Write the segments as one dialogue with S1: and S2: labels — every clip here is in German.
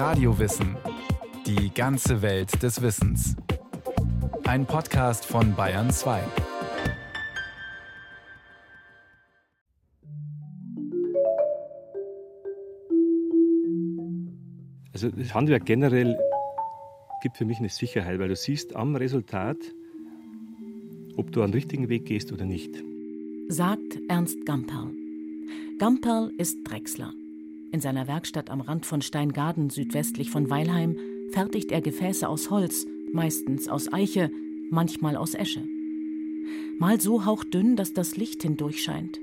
S1: Radiowissen. Die ganze Welt des Wissens. Ein Podcast von Bayern 2.
S2: Also das Handwerk generell gibt für mich eine Sicherheit, weil du siehst am Resultat, ob du einen richtigen Weg gehst oder nicht.
S3: Sagt Ernst Gamperl. Gamperl ist Drechsler. In seiner Werkstatt am Rand von Steingaden südwestlich von Weilheim fertigt er Gefäße aus Holz, meistens aus Eiche, manchmal aus Esche. Mal so hauchdünn, dass das Licht hindurch scheint.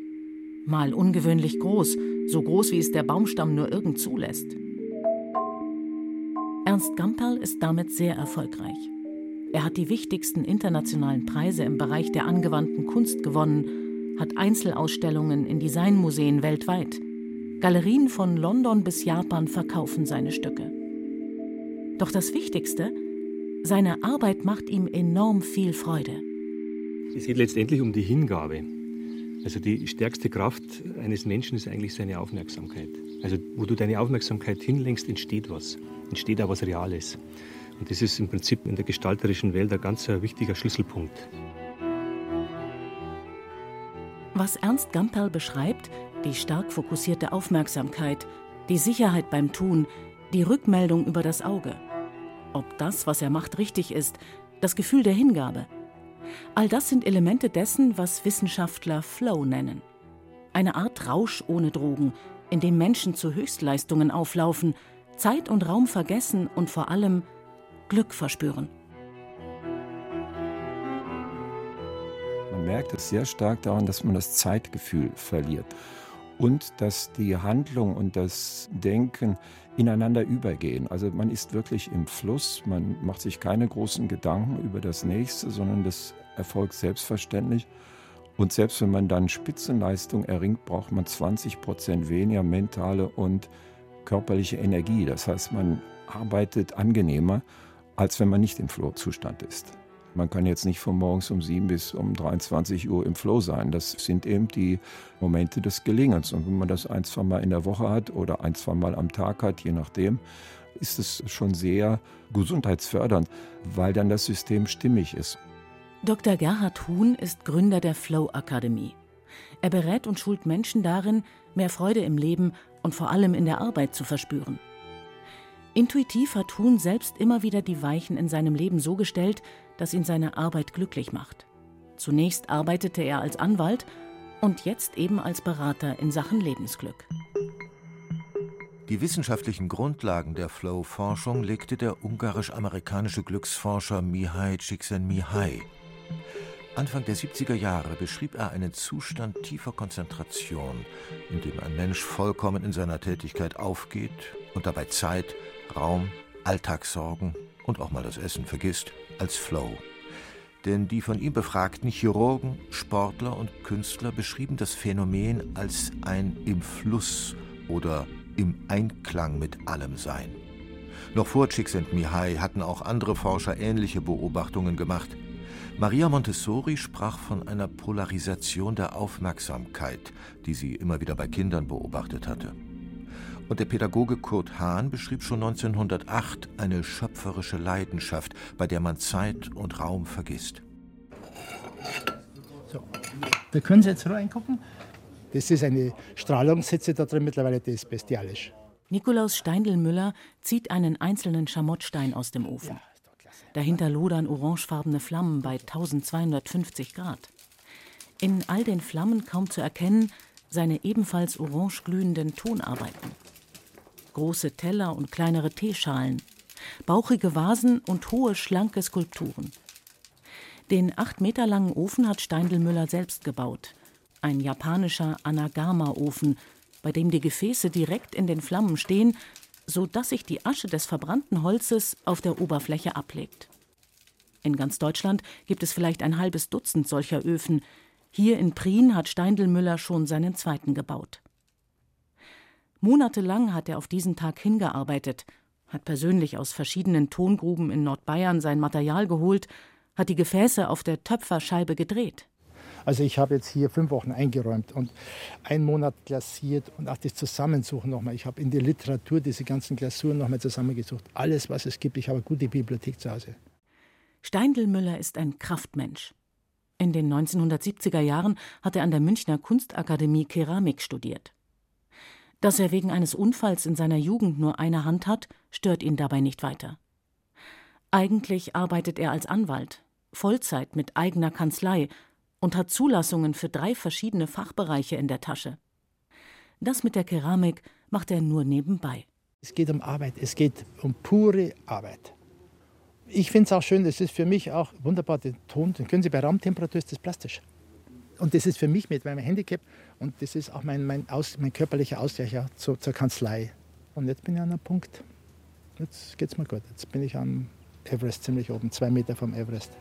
S3: Mal ungewöhnlich groß, so groß wie es der Baumstamm nur irgend zulässt. Ernst Gamperl ist damit sehr erfolgreich. Er hat die wichtigsten internationalen Preise im Bereich der angewandten Kunst gewonnen, hat Einzelausstellungen in Designmuseen weltweit. Galerien von London bis Japan verkaufen seine Stücke. Doch das Wichtigste, seine Arbeit macht ihm enorm viel Freude.
S2: Es geht letztendlich um die Hingabe. Also die stärkste Kraft eines Menschen ist eigentlich seine Aufmerksamkeit. Also wo du deine Aufmerksamkeit hinlenkst, entsteht was. Entsteht auch was Reales. Und das ist im Prinzip in der gestalterischen Welt ein ganz wichtiger Schlüsselpunkt.
S3: Was Ernst Gamperl beschreibt, die stark fokussierte Aufmerksamkeit, die Sicherheit beim Tun, die Rückmeldung über das Auge. Ob das, was er macht, richtig ist, das Gefühl der Hingabe. All das sind Elemente dessen, was Wissenschaftler Flow nennen. Eine Art Rausch ohne Drogen, in dem Menschen zu Höchstleistungen auflaufen, Zeit und Raum vergessen und vor allem Glück verspüren.
S4: Merkt es sehr stark daran, dass man das Zeitgefühl verliert und dass die Handlung und das Denken ineinander übergehen. Also man ist wirklich im Fluss, man macht sich keine großen Gedanken über das Nächste, sondern das erfolgt selbstverständlich. Und selbst wenn man dann Spitzenleistung erringt, braucht man 20 Prozent weniger mentale und körperliche Energie. Das heißt, man arbeitet angenehmer, als wenn man nicht im Flow-Zustand ist. Man kann jetzt nicht von morgens um 7 bis um 23 Uhr im Flow sein. Das sind eben die Momente des Gelingens. Und wenn man das ein, zwei Mal in der Woche hat oder ein, zwei Mal am Tag hat, je nachdem, ist es schon sehr gesundheitsfördernd, weil dann das System stimmig ist.
S3: Dr. Gerhard Huhn ist Gründer der Flow Akademie. Er berät und schult Menschen darin, mehr Freude im Leben und vor allem in der Arbeit zu verspüren. Intuitiv hat Huhn selbst immer wieder die Weichen in seinem Leben so gestellt, dass ihn seine Arbeit glücklich macht. Zunächst arbeitete er als Anwalt und jetzt eben als Berater in Sachen Lebensglück.
S5: Die wissenschaftlichen Grundlagen der Flow-Forschung legte der ungarisch-amerikanische Glücksforscher Mihai Csikszentmihalyi. Anfang der 70er Jahre beschrieb er einen Zustand tiefer Konzentration, in dem ein Mensch vollkommen in seiner Tätigkeit aufgeht und dabei Zeit, Raum, Alltagssorgen und auch mal das Essen vergisst, als Flow. Denn die von ihm befragten Chirurgen, Sportler und Künstler beschrieben das Phänomen als ein im Fluss oder im Einklang mit allem Sein. Noch vor Csikszentmihalyi hatten auch andere Forscher ähnliche Beobachtungen gemacht. Maria Montessori sprach von einer Polarisation der Aufmerksamkeit, die sie immer wieder bei Kindern beobachtet hatte. Und der Pädagoge Kurt Hahn beschrieb schon 1908 eine schöpferische Leidenschaft, bei der man Zeit und Raum vergisst.
S6: So, da können Sie jetzt reingucken. Das ist eine Strahlungshitze da drin mittlerweile, die ist bestialisch.
S3: Nikolaus Steindl-Müller zieht einen einzelnen Schamottstein aus dem Ofen. Dahinter lodern orangefarbene Flammen bei 1250 Grad. In all den Flammen kaum zu erkennen, seine ebenfalls orange glühenden Tonarbeiten große Teller und kleinere Teeschalen, bauchige Vasen und hohe, schlanke Skulpturen. Den acht Meter langen Ofen hat Steindl-Müller selbst gebaut. Ein japanischer Anagama-Ofen, bei dem die Gefäße direkt in den Flammen stehen, so dass sich die Asche des verbrannten Holzes auf der Oberfläche ablegt. In ganz Deutschland gibt es vielleicht ein halbes Dutzend solcher Öfen. Hier in Prien hat Steindl-Müller schon seinen zweiten gebaut. Monatelang hat er auf diesen Tag hingearbeitet, hat persönlich aus verschiedenen Tongruben in Nordbayern sein Material geholt, hat die Gefäße auf der Töpferscheibe gedreht.
S6: Also ich habe jetzt hier fünf Wochen eingeräumt und einen Monat glasiert und auch das Zusammensuchen nochmal. Ich habe in der Literatur diese ganzen Glasuren nochmal zusammengesucht. Alles, was es gibt. Ich habe eine gute Bibliothek zu Hause.
S3: Steindl Müller ist ein Kraftmensch. In den 1970er Jahren hat er an der Münchner Kunstakademie Keramik studiert. Dass er wegen eines Unfalls in seiner Jugend nur eine Hand hat, stört ihn dabei nicht weiter. Eigentlich arbeitet er als Anwalt, Vollzeit mit eigener Kanzlei und hat Zulassungen für drei verschiedene Fachbereiche in der Tasche. Das mit der Keramik macht er nur nebenbei.
S6: Es geht um Arbeit, es geht um pure Arbeit. Ich finde es auch schön, das ist für mich auch wunderbar, den Ton, den können Sie bei Raumtemperatur, ist das plastisch. Und das ist für mich mit meinem Handicap und das ist auch mein, mein, Aus, mein körperlicher Ausgleich ja, zur, zur Kanzlei. Und jetzt bin ich an einem Punkt, jetzt geht es mir gut. Jetzt bin ich am Everest ziemlich oben, zwei Meter vom Everest.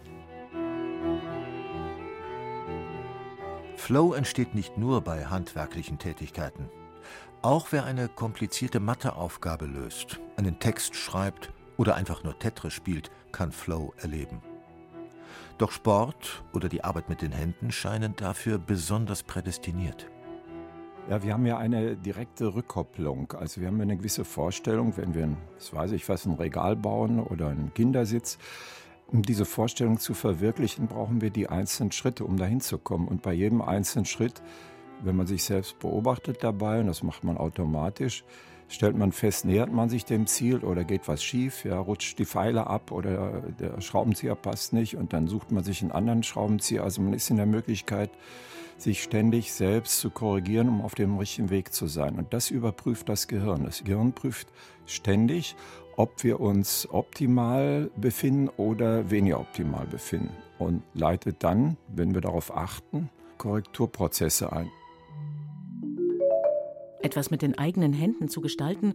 S5: Flow entsteht nicht nur bei handwerklichen Tätigkeiten. Auch wer eine komplizierte Matheaufgabe löst, einen Text schreibt oder einfach nur Tetris spielt, kann Flow erleben. Doch Sport oder die Arbeit mit den Händen scheinen dafür besonders prädestiniert.
S4: Ja, wir haben ja eine direkte Rückkopplung. Also wir haben eine gewisse Vorstellung, wenn wir, das weiß ich was, ein Regal bauen oder einen Kindersitz. Um diese Vorstellung zu verwirklichen, brauchen wir die einzelnen Schritte, um dahin zu kommen. Und bei jedem einzelnen Schritt, wenn man sich selbst beobachtet dabei, und das macht man automatisch, stellt man fest, nähert man sich dem Ziel oder geht was schief, ja, rutscht die Pfeile ab oder der Schraubenzieher passt nicht und dann sucht man sich einen anderen Schraubenzieher. Also man ist in der Möglichkeit, sich ständig selbst zu korrigieren, um auf dem richtigen Weg zu sein. Und das überprüft das Gehirn. Das Gehirn prüft ständig, ob wir uns optimal befinden oder weniger optimal befinden und leitet dann, wenn wir darauf achten, Korrekturprozesse ein.
S3: Etwas mit den eigenen Händen zu gestalten,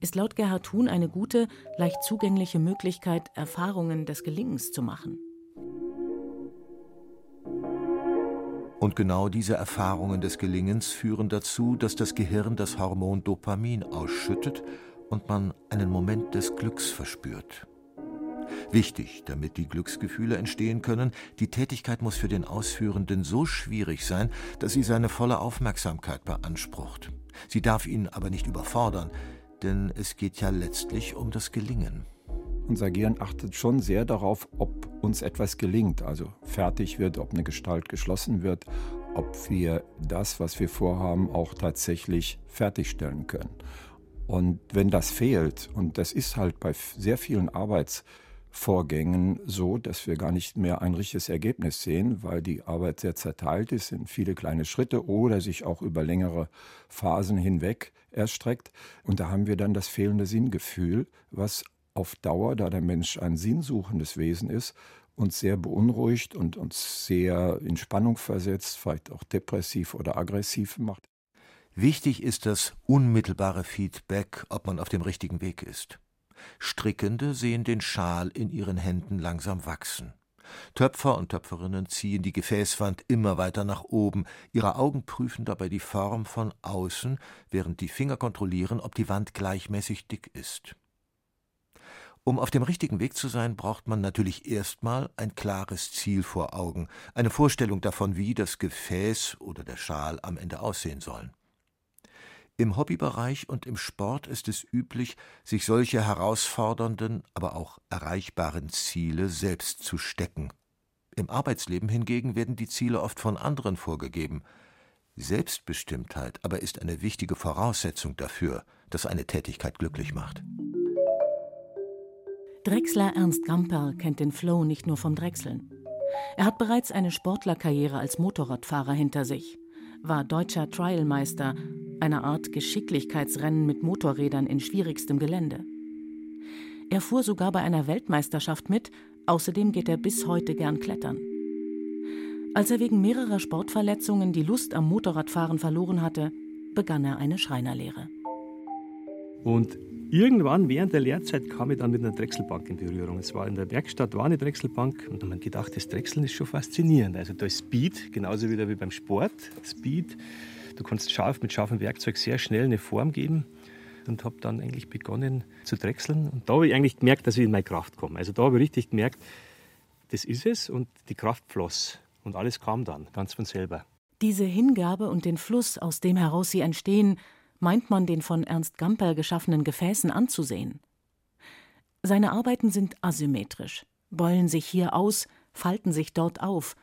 S3: ist laut Gerhard Thun eine gute, leicht zugängliche Möglichkeit, Erfahrungen des Gelingens zu machen.
S5: Und genau diese Erfahrungen des Gelingens führen dazu, dass das Gehirn das Hormon Dopamin ausschüttet und man einen Moment des Glücks verspürt. Wichtig, damit die Glücksgefühle entstehen können, die Tätigkeit muss für den Ausführenden so schwierig sein, dass sie seine volle Aufmerksamkeit beansprucht. Sie darf ihn aber nicht überfordern, denn es geht ja letztlich um das Gelingen.
S4: Unser Gehirn achtet schon sehr darauf, ob uns etwas gelingt, also fertig wird, ob eine Gestalt geschlossen wird, ob wir das, was wir vorhaben, auch tatsächlich fertigstellen können. Und wenn das fehlt, und das ist halt bei sehr vielen Arbeitsvorgängen so, dass wir gar nicht mehr ein richtiges Ergebnis sehen, weil die Arbeit sehr zerteilt ist in viele kleine Schritte oder sich auch über längere Phasen hinweg erstreckt. Und da haben wir dann das fehlende Sinngefühl, was auf Dauer, da der Mensch ein sinnsuchendes Wesen ist, uns sehr beunruhigt und uns sehr in Spannung versetzt, vielleicht auch depressiv oder aggressiv macht.
S5: Wichtig ist das unmittelbare Feedback, ob man auf dem richtigen Weg ist. Strickende sehen den Schal in ihren Händen langsam wachsen. Töpfer und Töpferinnen ziehen die Gefäßwand immer weiter nach oben, ihre Augen prüfen dabei die Form von außen, während die Finger kontrollieren, ob die Wand gleichmäßig dick ist. Um auf dem richtigen Weg zu sein, braucht man natürlich erstmal ein klares Ziel vor Augen, eine Vorstellung davon, wie das Gefäß oder der Schal am Ende aussehen sollen. Im Hobbybereich und im Sport ist es üblich, sich solche herausfordernden, aber auch erreichbaren Ziele selbst zu stecken. Im Arbeitsleben hingegen werden die Ziele oft von anderen vorgegeben. Selbstbestimmtheit aber ist eine wichtige Voraussetzung dafür, dass eine Tätigkeit glücklich macht.
S3: Drechsler Ernst Gamperl kennt den Flow nicht nur vom Drechseln. Er hat bereits eine Sportlerkarriere als Motorradfahrer hinter sich, war deutscher Trialmeister, eine Art Geschicklichkeitsrennen mit Motorrädern in schwierigstem Gelände. Er fuhr sogar bei einer Weltmeisterschaft mit, außerdem geht er bis heute gern klettern. Als er wegen mehrerer Sportverletzungen die Lust am Motorradfahren verloren hatte, begann er eine Schreinerlehre.
S2: Und irgendwann während der Lehrzeit kam ich dann mit einer Drechselbank in Berührung. Es war in der Werkstatt war eine Drechselbank und ich gedacht, das Drechseln ist schon faszinierend. Also da ist Speed, genauso wieder wie beim Sport. Speed, du kannst scharf mit scharfem Werkzeug sehr schnell eine Form geben und habe dann eigentlich begonnen zu drechseln. Und da habe ich eigentlich gemerkt, dass ich in meine Kraft komme. Also da habe ich richtig gemerkt, das ist es und die Kraft floss. Und alles kam dann, ganz von selber.
S3: Diese Hingabe und den Fluss, aus dem heraus sie entstehen, meint man den von Ernst Gamperl geschaffenen Gefäßen anzusehen. Seine Arbeiten sind asymmetrisch, beulen sich hier aus, falten sich dort auf.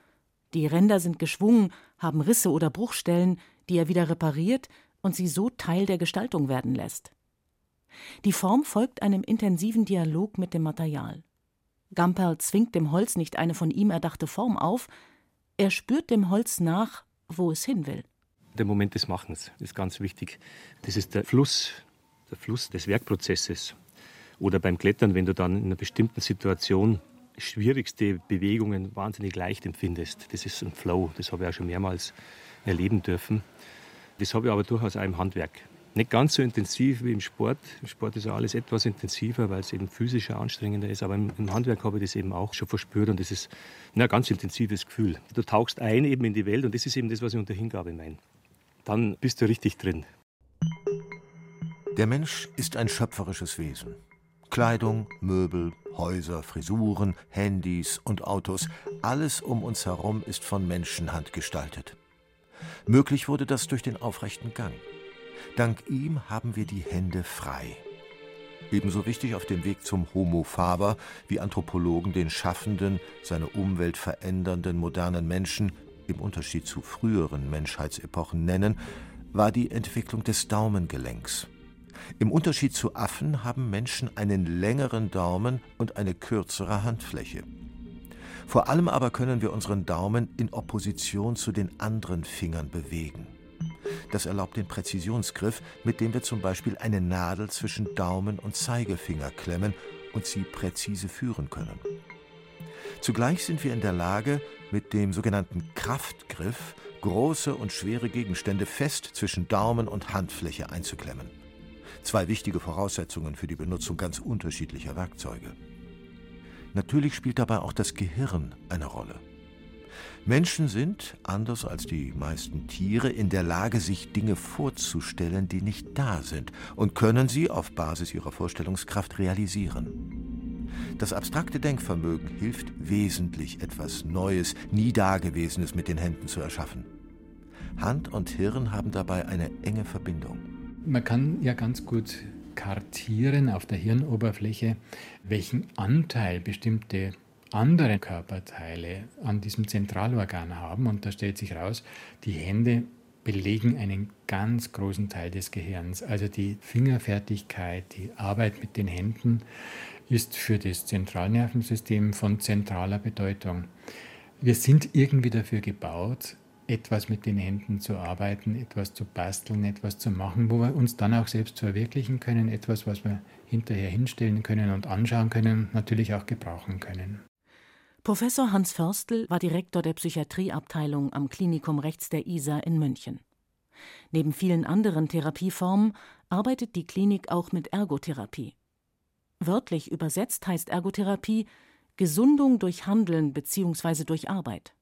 S3: Die Ränder sind geschwungen, haben Risse oder Bruchstellen, die er wieder repariert und sie so Teil der Gestaltung werden lässt. Die Form folgt einem intensiven Dialog mit dem Material. Gamperl zwingt dem Holz nicht eine von ihm erdachte Form auf, er spürt dem Holz nach, wo es hin will.
S2: Der Moment des Machens ist ganz wichtig. Das ist der Fluss, der Fluss des Werkprozesses. Oder beim Klettern, wenn du dann in einer bestimmten Situation schwierigste Bewegungen wahnsinnig leicht empfindest. Das ist ein Flow, das habe ich auch schon mehrmals erleben dürfen. Das habe ich aber durchaus auch im Handwerk. Nicht ganz so intensiv wie im Sport. Im Sport ist ja alles etwas intensiver, weil es eben physischer anstrengender ist. Aber im, Handwerk habe ich das eben auch schon verspürt und das ist ein ganz intensives Gefühl. Du tauchst ein eben in die Welt und das ist eben das, was ich unter Hingabe meine. Dann bist du richtig drin.
S5: Der Mensch ist ein schöpferisches Wesen. Kleidung, Möbel, Häuser, Frisuren, Handys und Autos, alles um uns herum ist von Menschenhand gestaltet. Möglich wurde das durch den aufrechten Gang. Dank ihm haben wir die Hände frei. Ebenso wichtig auf dem Weg zum Homo faber, wie Anthropologen den schaffenden, seine Umwelt verändernden modernen Menschen im Unterschied zu früheren Menschheitsepochen nennen, war die Entwicklung des Daumengelenks. Im Unterschied zu Affen haben Menschen einen längeren Daumen und eine kürzere Handfläche. Vor allem aber können wir unseren Daumen in Opposition zu den anderen Fingern bewegen. Das erlaubt den Präzisionsgriff, mit dem wir zum Beispiel eine Nadel zwischen Daumen und Zeigefinger klemmen und sie präzise führen können. Zugleich sind wir in der Lage, mit dem sogenannten Kraftgriff große und schwere Gegenstände fest zwischen Daumen und Handfläche einzuklemmen. Zwei wichtige Voraussetzungen für die Benutzung ganz unterschiedlicher Werkzeuge. Natürlich spielt dabei auch das Gehirn eine Rolle. Menschen sind, anders als die meisten Tiere, in der Lage, sich Dinge vorzustellen, die nicht da sind, und können sie auf Basis ihrer Vorstellungskraft realisieren. Das abstrakte Denkvermögen hilft wesentlich, etwas Neues, nie Dagewesenes mit den Händen zu erschaffen. Hand und Hirn haben dabei eine enge Verbindung.
S7: Man kann ja ganz gut kartieren auf der Hirnoberfläche, welchen Anteil bestimmte andere Körperteile an diesem Zentralorgan haben. Und da stellt sich raus, die Hände belegen einen ganz großen Teil des Gehirns. Also die Fingerfertigkeit, die Arbeit mit den Händen ist für das Zentralnervensystem von zentraler Bedeutung. Wir sind irgendwie dafür gebaut, etwas mit den Händen zu arbeiten, etwas zu basteln, etwas zu machen, wo wir uns dann auch selbst verwirklichen können, etwas, was wir hinterher hinstellen können und anschauen können, natürlich auch gebrauchen können.
S3: Professor Hans Förstl war Direktor der Psychiatrieabteilung am Klinikum rechts der Isar in München. Neben vielen anderen Therapieformen arbeitet die Klinik auch mit Ergotherapie. Wörtlich übersetzt heißt Ergotherapie Gesundung durch Handeln bzw. durch Arbeit.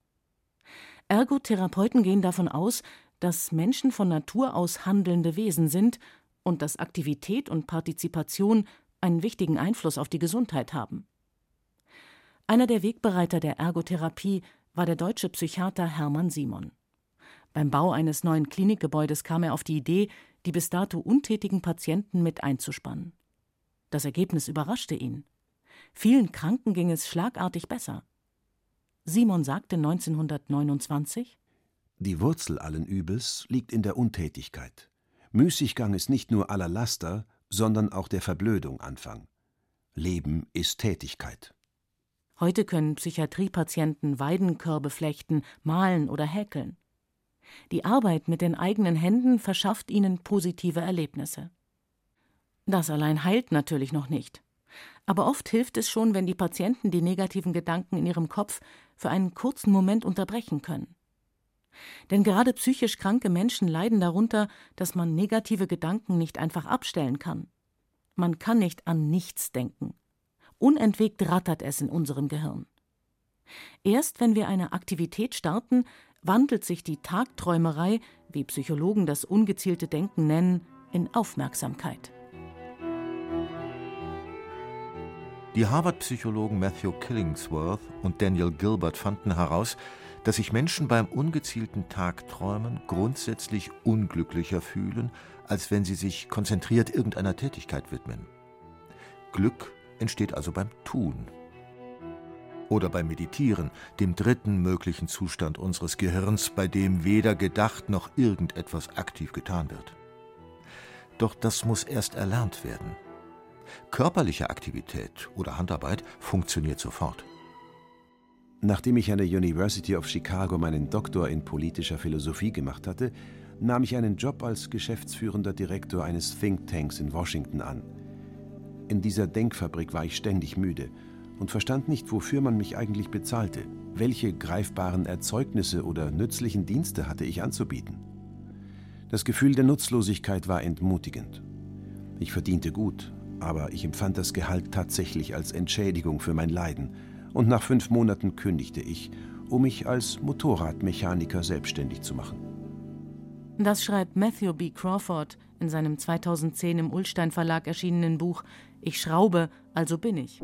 S3: Ergotherapeuten gehen davon aus, dass Menschen von Natur aus handelnde Wesen sind und dass Aktivität und Partizipation einen wichtigen Einfluss auf die Gesundheit haben. Einer der Wegbereiter der Ergotherapie war der deutsche Psychiater Hermann Simon. Beim Bau eines neuen Klinikgebäudes kam er auf die Idee, die bis dato untätigen Patienten mit einzuspannen. Das Ergebnis überraschte ihn. Vielen Kranken ging es schlagartig besser. Simon sagte 1929
S8: Die Wurzel allen Übels liegt in der Untätigkeit. Müßiggang ist nicht nur aller Laster, sondern auch der Verblödung Anfang. Leben ist Tätigkeit.
S3: Heute können Psychiatriepatienten Weidenkörbe flechten, malen oder häkeln. Die Arbeit mit den eigenen Händen verschafft ihnen positive Erlebnisse. Das allein heilt natürlich noch nicht. Aber oft hilft es schon, wenn die Patienten die negativen Gedanken in ihrem Kopf für einen kurzen Moment unterbrechen können. Denn gerade psychisch kranke Menschen leiden darunter, dass man negative Gedanken nicht einfach abstellen kann. Man kann nicht an nichts denken. Unentwegt rattert es in unserem Gehirn. Erst wenn wir eine Aktivität starten, wandelt sich die Tagträumerei, wie Psychologen das ungezielte Denken nennen, in Aufmerksamkeit.
S5: Die Harvard-Psychologen Matthew Killingsworth und Daniel Gilbert fanden heraus, dass sich Menschen beim ungezielten Tagträumen grundsätzlich unglücklicher fühlen, als wenn sie sich konzentriert irgendeiner Tätigkeit widmen. Glück entsteht also beim Tun. Oder beim Meditieren, dem dritten möglichen Zustand unseres Gehirns, bei dem weder gedacht noch irgendetwas aktiv getan wird. Doch das muss erst erlernt werden. Körperliche Aktivität oder Handarbeit funktioniert sofort.
S8: Nachdem ich an der University of Chicago meinen Doktor in politischer Philosophie gemacht hatte, nahm ich einen Job als geschäftsführender Direktor eines Thinktanks in Washington an. In dieser Denkfabrik war ich ständig müde und verstand nicht, wofür man mich eigentlich bezahlte. Welche greifbaren Erzeugnisse oder nützlichen Dienste hatte ich anzubieten? Das Gefühl der Nutzlosigkeit war entmutigend. Ich verdiente gut, aber ich empfand das Gehalt tatsächlich als Entschädigung für mein Leiden – und nach fünf Monaten kündigte ich, um mich als Motorradmechaniker selbstständig zu machen.
S3: Das schreibt Matthew B. Crawford in seinem 2010 im Ullstein Verlag erschienenen Buch Ich schraube, also bin ich.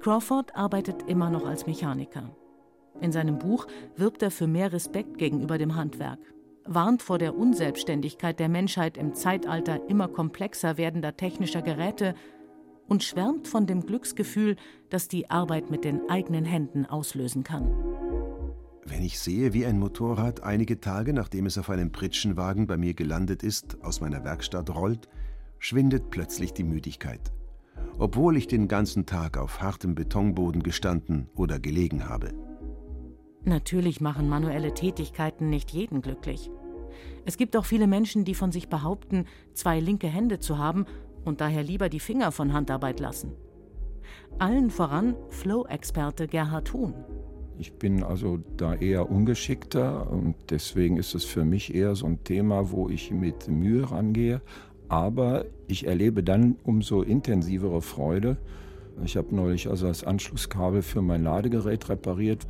S3: Crawford arbeitet immer noch als Mechaniker. In seinem Buch wirbt er für mehr Respekt gegenüber dem Handwerk, warnt vor der Unselbstständigkeit der Menschheit im Zeitalter immer komplexer werdender technischer Geräte und schwärmt von dem Glücksgefühl, das die Arbeit mit den eigenen Händen auslösen kann.
S8: Wenn ich sehe, wie ein Motorrad einige Tage nachdem es auf einem Pritschenwagen bei mir gelandet ist, aus meiner Werkstatt rollt, schwindet plötzlich die Müdigkeit. Obwohl ich den ganzen Tag auf hartem Betonboden gestanden oder gelegen habe.
S3: Natürlich machen manuelle Tätigkeiten nicht jeden glücklich. Es gibt auch viele Menschen, die von sich behaupten, zwei linke Hände zu haben und daher lieber die Finger von Handarbeit lassen. Allen voran Flow-Experte Gerhard Huhn.
S4: Ich bin also da eher ungeschickter und deswegen ist es für mich eher so ein Thema, wo ich mit Mühe rangehe. Aber ich erlebe dann umso intensivere Freude. Ich habe neulich also das Anschlusskabel für mein Ladegerät repariert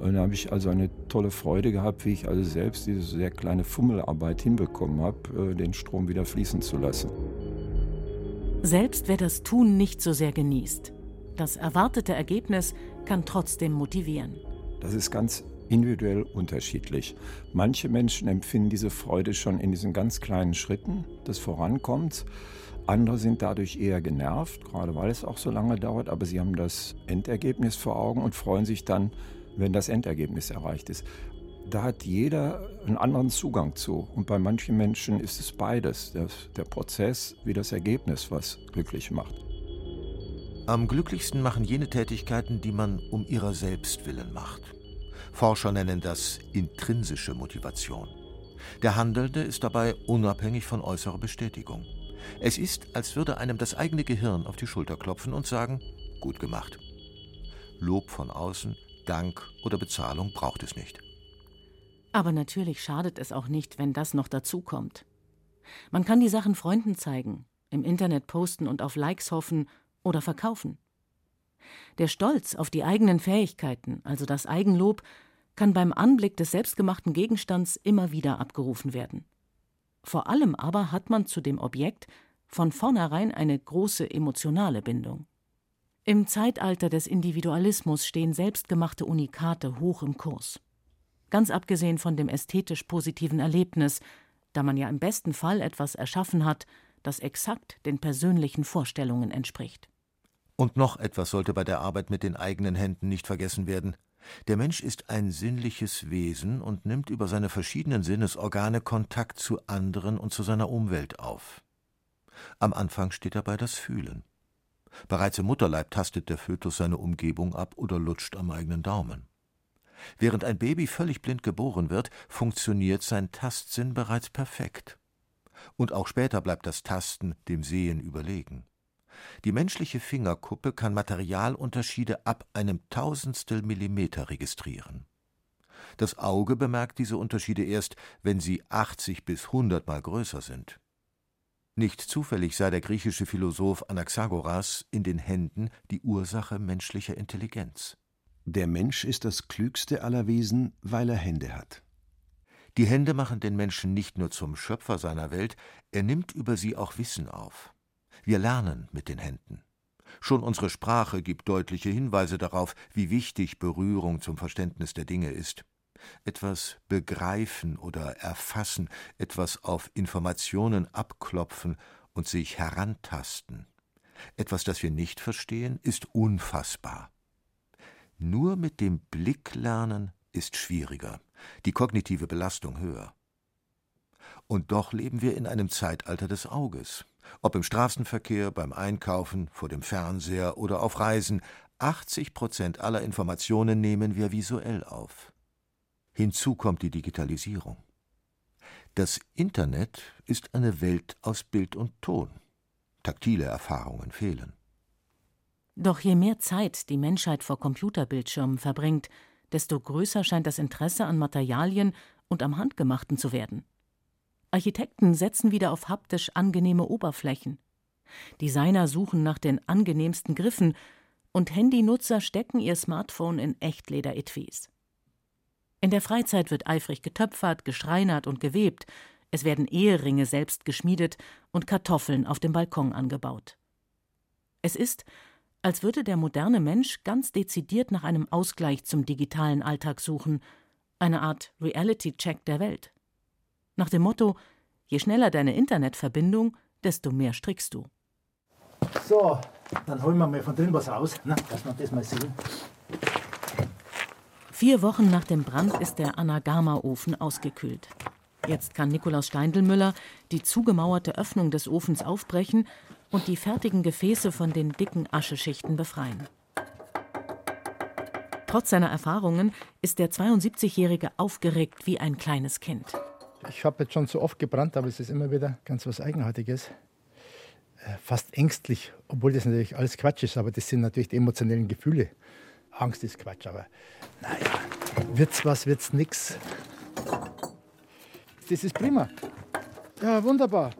S4: und da habe ich also eine tolle Freude gehabt, wie ich also selbst diese sehr kleine Fummelarbeit hinbekommen habe, äh, den Strom wieder fließen zu lassen.
S3: Selbst wer das Tun nicht so sehr genießt, das erwartete Ergebnis kann trotzdem motivieren.
S4: Das ist ganz individuell unterschiedlich. Manche Menschen empfinden diese Freude schon in diesen ganz kleinen Schritten des Vorankommens. Andere sind dadurch eher genervt, gerade weil es auch so lange dauert, aber sie haben das Endergebnis vor Augen und freuen sich dann, wenn das Endergebnis erreicht ist da hat jeder einen anderen Zugang zu. Und bei manchen Menschen ist es beides, der, der Prozess wie das Ergebnis, was glücklich macht.
S5: Am glücklichsten machen jene Tätigkeiten, die man um ihrer selbst willen macht. Forscher nennen das intrinsische Motivation. Der Handelnde ist dabei unabhängig von äußerer Bestätigung. Es ist, als würde einem das eigene Gehirn auf die Schulter klopfen und sagen, gut gemacht. Lob von außen, Dank oder Bezahlung braucht es nicht.
S3: Aber natürlich schadet es auch nicht, wenn das noch dazukommt. Man kann die Sachen Freunden zeigen, im Internet posten und auf Likes hoffen oder verkaufen. Der Stolz auf die eigenen Fähigkeiten, also das Eigenlob, kann beim Anblick des selbstgemachten Gegenstands immer wieder abgerufen werden. Vor allem aber hat man zu dem Objekt von vornherein eine große emotionale Bindung. Im Zeitalter des Individualismus stehen selbstgemachte Unikate hoch im Kurs ganz abgesehen von dem ästhetisch positiven Erlebnis, da man ja im besten Fall etwas erschaffen hat, das exakt den persönlichen Vorstellungen entspricht.
S5: Und noch etwas sollte bei der Arbeit mit den eigenen Händen nicht vergessen werden. Der Mensch ist ein sinnliches Wesen und nimmt über seine verschiedenen Sinnesorgane Kontakt zu anderen und zu seiner Umwelt auf. Am Anfang steht dabei das Fühlen. Bereits im Mutterleib tastet der Fötus seine Umgebung ab oder lutscht am eigenen Daumen. Während ein Baby völlig blind geboren wird, funktioniert sein Tastsinn bereits perfekt. Und auch später bleibt das Tasten dem Sehen überlegen. Die menschliche Fingerkuppe kann Materialunterschiede ab einem Tausendstel Millimeter registrieren. Das Auge bemerkt diese Unterschiede erst, wenn sie 80 bis 100 mal größer sind. Nicht zufällig sei der griechische Philosoph Anaxagoras in den Händen die Ursache menschlicher Intelligenz.
S8: Der Mensch ist das klügste aller Wesen, weil er Hände hat.
S5: Die Hände machen den Menschen nicht nur zum Schöpfer seiner Welt, er nimmt über sie auch Wissen auf. Wir lernen mit den Händen. Schon unsere Sprache gibt deutliche Hinweise darauf, wie wichtig Berührung zum Verständnis der Dinge ist. Etwas begreifen oder erfassen, etwas auf Informationen abklopfen und sich herantasten. Etwas, das wir nicht verstehen, ist unfassbar. Nur mit dem Blick lernen ist schwieriger, die kognitive Belastung höher. Und doch leben wir in einem Zeitalter des Auges. Ob im Straßenverkehr, beim Einkaufen, vor dem Fernseher oder auf Reisen, 80 Prozent aller Informationen nehmen wir visuell auf. Hinzu kommt die Digitalisierung. Das Internet ist eine Welt aus Bild und Ton. Taktile Erfahrungen fehlen.
S3: Doch je mehr Zeit die Menschheit vor Computerbildschirmen verbringt, desto größer scheint das Interesse an Materialien und am Handgemachten zu werden. Architekten setzen wieder auf haptisch angenehme Oberflächen. Designer suchen nach den angenehmsten Griffen und Handynutzer stecken ihr Smartphone in Echtleder-Etuis. In der Freizeit wird eifrig getöpfert, geschreinert und gewebt. Es werden Eheringe selbst geschmiedet und Kartoffeln auf dem Balkon angebaut. Es ist, als würde der moderne Mensch ganz dezidiert nach einem Ausgleich zum digitalen Alltag suchen, eine Art Reality-Check der Welt. Nach dem Motto: je schneller deine Internetverbindung, desto mehr strickst du.
S6: So, dann holen wir mal von drin was raus, ne, dass wir das mal sehen.
S3: Vier Wochen nach dem Brand ist der Anagama-Ofen ausgekühlt. Jetzt kann Nikolaus Steindelmüller die zugemauerte Öffnung des Ofens aufbrechen und die fertigen Gefäße von den dicken Ascheschichten befreien. Trotz seiner Erfahrungen ist der 72-Jährige aufgeregt wie ein kleines Kind.
S6: Ich habe jetzt schon so oft gebrannt, aber es ist immer wieder ganz was Eigenartiges. Äh, fast ängstlich, obwohl das natürlich alles Quatsch ist, aber das sind natürlich die emotionalen Gefühle. Angst ist Quatsch, aber naja, wird's was, wird's nix. Das ist prima. Ja, wunderbar.